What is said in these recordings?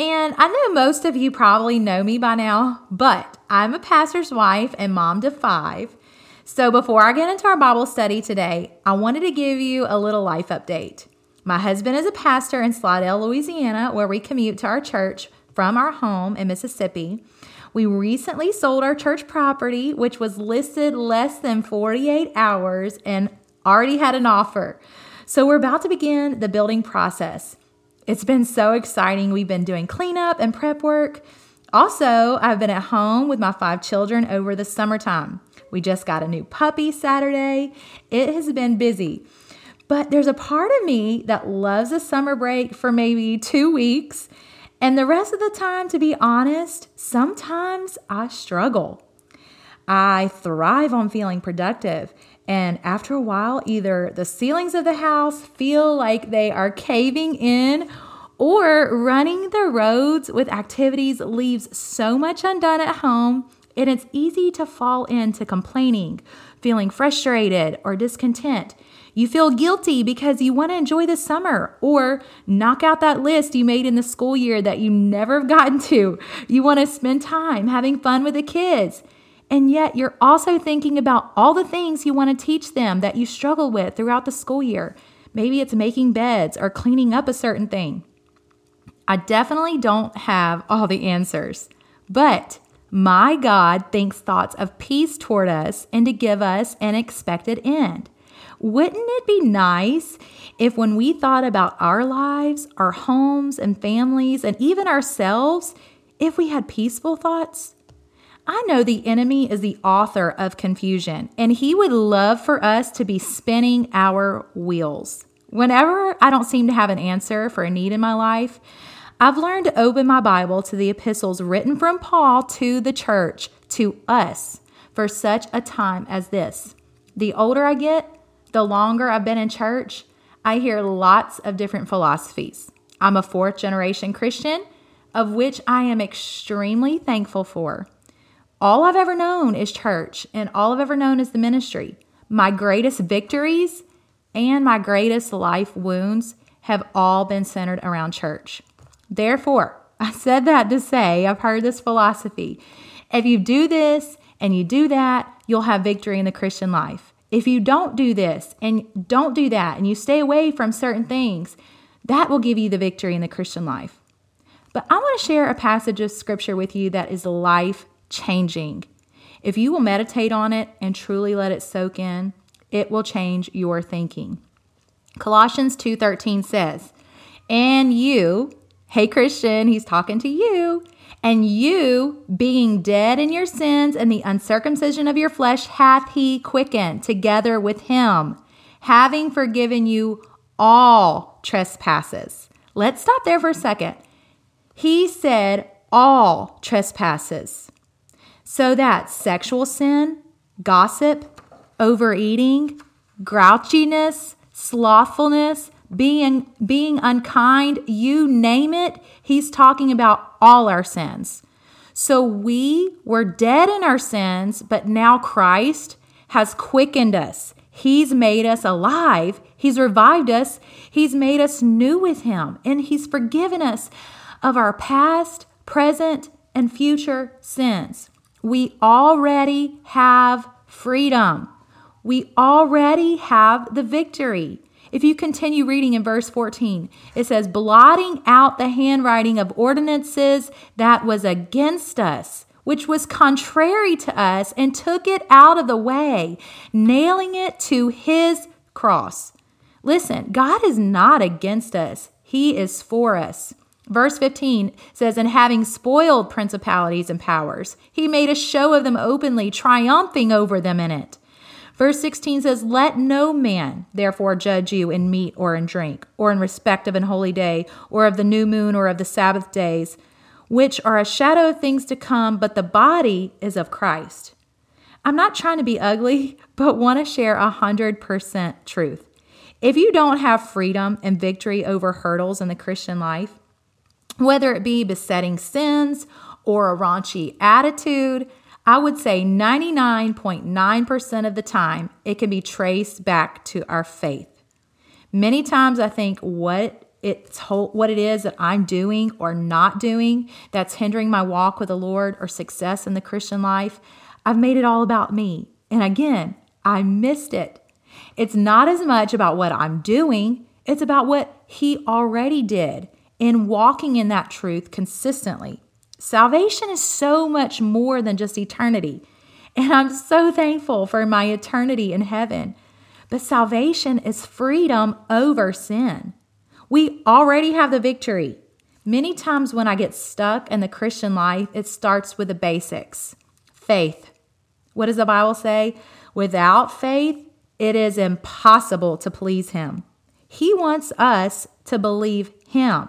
And I know most of you probably know me by now, but I'm a pastor's wife and mom to five. So before I get into our Bible study today, I wanted to give you a little life update. My husband is a pastor in Slidell, Louisiana, where we commute to our church from our home in Mississippi. We recently sold our church property, which was listed less than 48 hours and already had an offer. So we're about to begin the building process. It's been so exciting. We've been doing cleanup and prep work. Also, I've been at home with my five children over the summertime. We just got a new puppy Saturday. It has been busy. But there's a part of me that loves a summer break for maybe two weeks. And the rest of the time, to be honest, sometimes I struggle. I thrive on feeling productive. And after a while, either the ceilings of the house feel like they are caving in, or running the roads with activities leaves so much undone at home, and it's easy to fall into complaining, feeling frustrated or discontent. You feel guilty because you want to enjoy the summer or knock out that list you made in the school year that you never have gotten to. You want to spend time having fun with the kids. And yet, you're also thinking about all the things you want to teach them that you struggle with throughout the school year. Maybe it's making beds or cleaning up a certain thing. I definitely don't have all the answers, but my God thinks thoughts of peace toward us and to give us an expected end. Wouldn't it be nice if, when we thought about our lives, our homes and families, and even ourselves, if we had peaceful thoughts? I know the enemy is the author of confusion, and he would love for us to be spinning our wheels. Whenever I don't seem to have an answer for a need in my life, I've learned to open my Bible to the epistles written from Paul to the church, to us, for such a time as this. The older I get, the longer I've been in church, I hear lots of different philosophies. I'm a fourth generation Christian, of which I am extremely thankful for. All I've ever known is church, and all I've ever known is the ministry. My greatest victories and my greatest life wounds have all been centered around church. Therefore, I said that to say I've heard this philosophy. If you do this and you do that, you'll have victory in the Christian life. If you don't do this and don't do that and you stay away from certain things, that will give you the victory in the Christian life. But I want to share a passage of scripture with you that is life changing. If you will meditate on it and truly let it soak in, it will change your thinking. Colossians 2:13 says, "And you, hey Christian, he's talking to you, and you, being dead in your sins and the uncircumcision of your flesh, hath he quickened together with him, having forgiven you all trespasses." Let's stop there for a second. He said all trespasses. So that sexual sin, gossip, overeating, grouchiness, slothfulness, being being unkind, you name it, he's talking about all our sins. So we were dead in our sins, but now Christ has quickened us. He's made us alive. He's revived us. He's made us new with him, and he's forgiven us of our past, present, and future sins. We already have freedom. We already have the victory. If you continue reading in verse 14, it says, blotting out the handwriting of ordinances that was against us, which was contrary to us, and took it out of the way, nailing it to his cross. Listen, God is not against us, He is for us. Verse 15 says, And having spoiled principalities and powers, he made a show of them openly, triumphing over them in it. Verse 16 says, Let no man therefore judge you in meat or in drink, or in respect of an holy day, or of the new moon, or of the Sabbath days, which are a shadow of things to come, but the body is of Christ. I'm not trying to be ugly, but want to share 100% truth. If you don't have freedom and victory over hurdles in the Christian life, whether it be besetting sins or a raunchy attitude, I would say 99.9% of the time it can be traced back to our faith. Many times I think what it's what it is that I'm doing or not doing that's hindering my walk with the Lord or success in the Christian life, I've made it all about me. And again, I missed it. It's not as much about what I'm doing, it's about what He already did in walking in that truth consistently. Salvation is so much more than just eternity. And I'm so thankful for my eternity in heaven. But salvation is freedom over sin. We already have the victory. Many times when I get stuck in the Christian life, it starts with the basics faith. What does the Bible say? Without faith, it is impossible to please Him. He wants us to believe Him.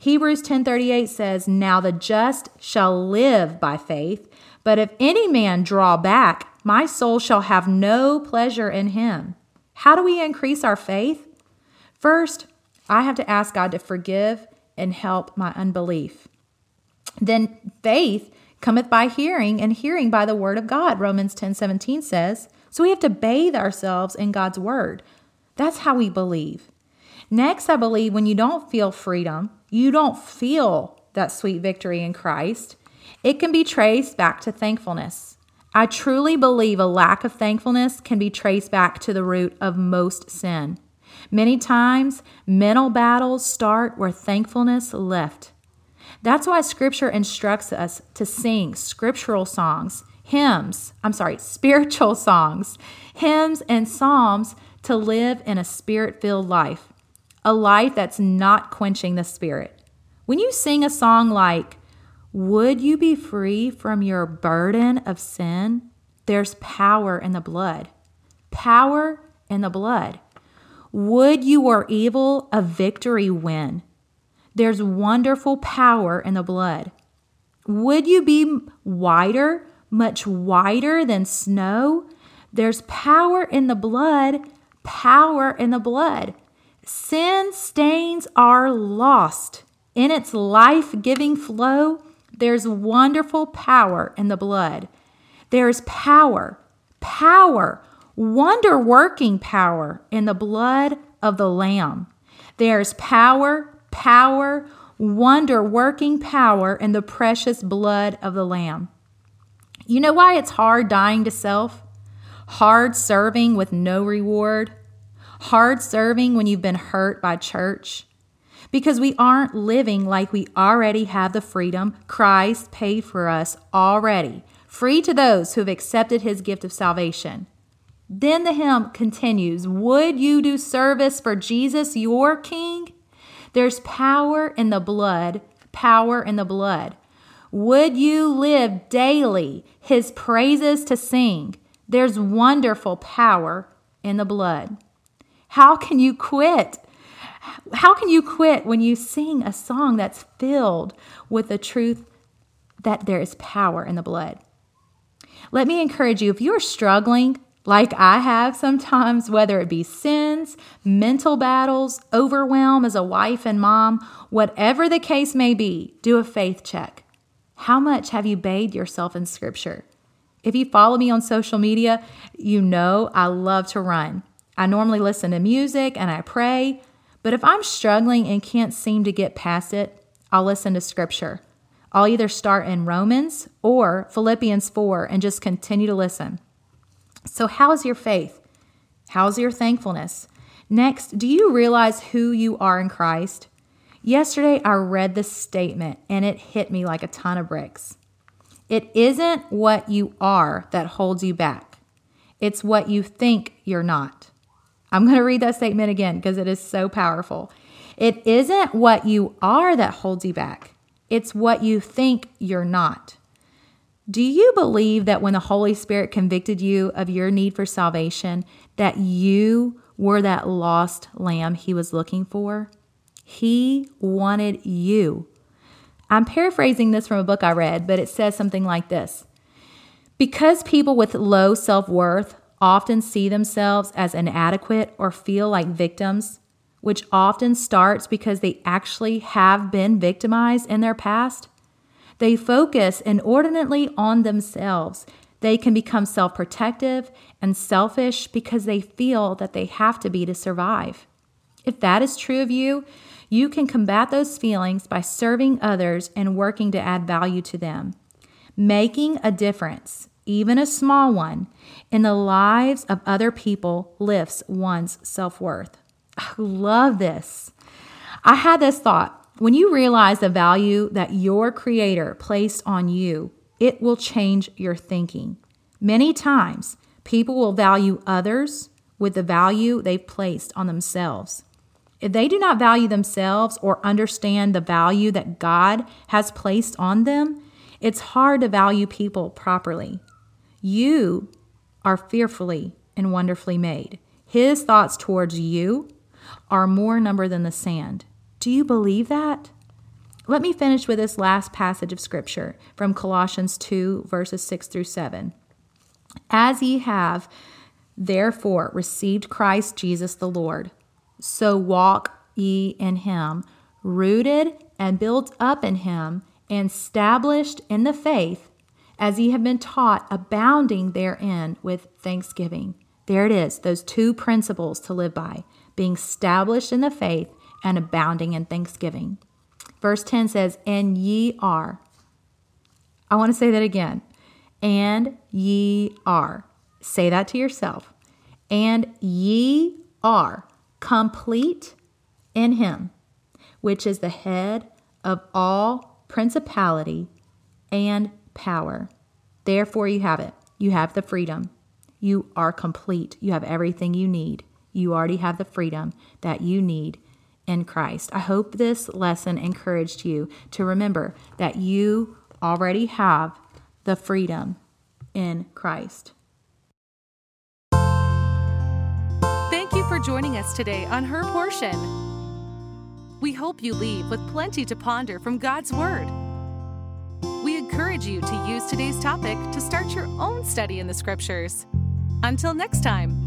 Hebrews 10:38 says, "Now the just shall live by faith, but if any man draw back, my soul shall have no pleasure in him." How do we increase our faith? First, I have to ask God to forgive and help my unbelief. Then faith cometh by hearing, and hearing by the word of God, Romans 10:17 says. So we have to bathe ourselves in God's word. That's how we believe. Next, I believe when you don't feel freedom, you don't feel that sweet victory in Christ, it can be traced back to thankfulness. I truly believe a lack of thankfulness can be traced back to the root of most sin. Many times, mental battles start where thankfulness left. That's why scripture instructs us to sing scriptural songs, hymns, I'm sorry, spiritual songs, hymns, and psalms to live in a spirit filled life a life that's not quenching the spirit. When you sing a song like, Would you be free from your burden of sin? There's power in the blood. Power in the blood. Would you or evil a victory win? There's wonderful power in the blood. Would you be wider, much wider than snow? There's power in the blood, power in the blood. Sin stains are lost. In its life giving flow, there's wonderful power in the blood. There's power, power, wonder working power in the blood of the Lamb. There's power, power, wonder working power in the precious blood of the Lamb. You know why it's hard dying to self? Hard serving with no reward? Hard serving when you've been hurt by church? Because we aren't living like we already have the freedom Christ paid for us already, free to those who have accepted his gift of salvation. Then the hymn continues Would you do service for Jesus, your King? There's power in the blood, power in the blood. Would you live daily his praises to sing? There's wonderful power in the blood. How can you quit? How can you quit when you sing a song that's filled with the truth that there is power in the blood? Let me encourage you if you're struggling, like I have sometimes, whether it be sins, mental battles, overwhelm as a wife and mom, whatever the case may be, do a faith check. How much have you bathed yourself in scripture? If you follow me on social media, you know I love to run. I normally listen to music and I pray, but if I'm struggling and can't seem to get past it, I'll listen to scripture. I'll either start in Romans or Philippians 4 and just continue to listen. So, how's your faith? How's your thankfulness? Next, do you realize who you are in Christ? Yesterday, I read this statement and it hit me like a ton of bricks. It isn't what you are that holds you back, it's what you think you're not. I'm going to read that statement again because it is so powerful. It isn't what you are that holds you back, it's what you think you're not. Do you believe that when the Holy Spirit convicted you of your need for salvation, that you were that lost lamb he was looking for? He wanted you. I'm paraphrasing this from a book I read, but it says something like this Because people with low self worth often see themselves as inadequate or feel like victims, which often starts because they actually have been victimized in their past, they focus inordinately on themselves. They can become self protective and selfish because they feel that they have to be to survive. If that is true of you, you can combat those feelings by serving others and working to add value to them. Making a difference, even a small one, in the lives of other people lifts one's self worth. I love this. I had this thought when you realize the value that your Creator placed on you, it will change your thinking. Many times, people will value others with the value they've placed on themselves. If they do not value themselves or understand the value that God has placed on them, it's hard to value people properly. You are fearfully and wonderfully made. His thoughts towards you are more number than the sand. Do you believe that? Let me finish with this last passage of scripture from Colossians 2, verses 6 through 7. As ye have, therefore, received Christ Jesus the Lord, so walk ye in him, rooted and built up in him, and established in the faith, as ye have been taught, abounding therein with thanksgiving. There it is, those two principles to live by being established in the faith and abounding in thanksgiving. Verse 10 says, And ye are. I want to say that again. And ye are. Say that to yourself. And ye are complete in him, which is the head of all principality and power. Therefore, you have it. You have the freedom. You are complete. You have everything you need. You already have the freedom that you need in Christ. I hope this lesson encouraged you to remember that you already have the freedom in Christ. Thank you for joining us today on Her Portion. We hope you leave with plenty to ponder from God's Word. Encourage you to use today's topic to start your own study in the Scriptures. Until next time.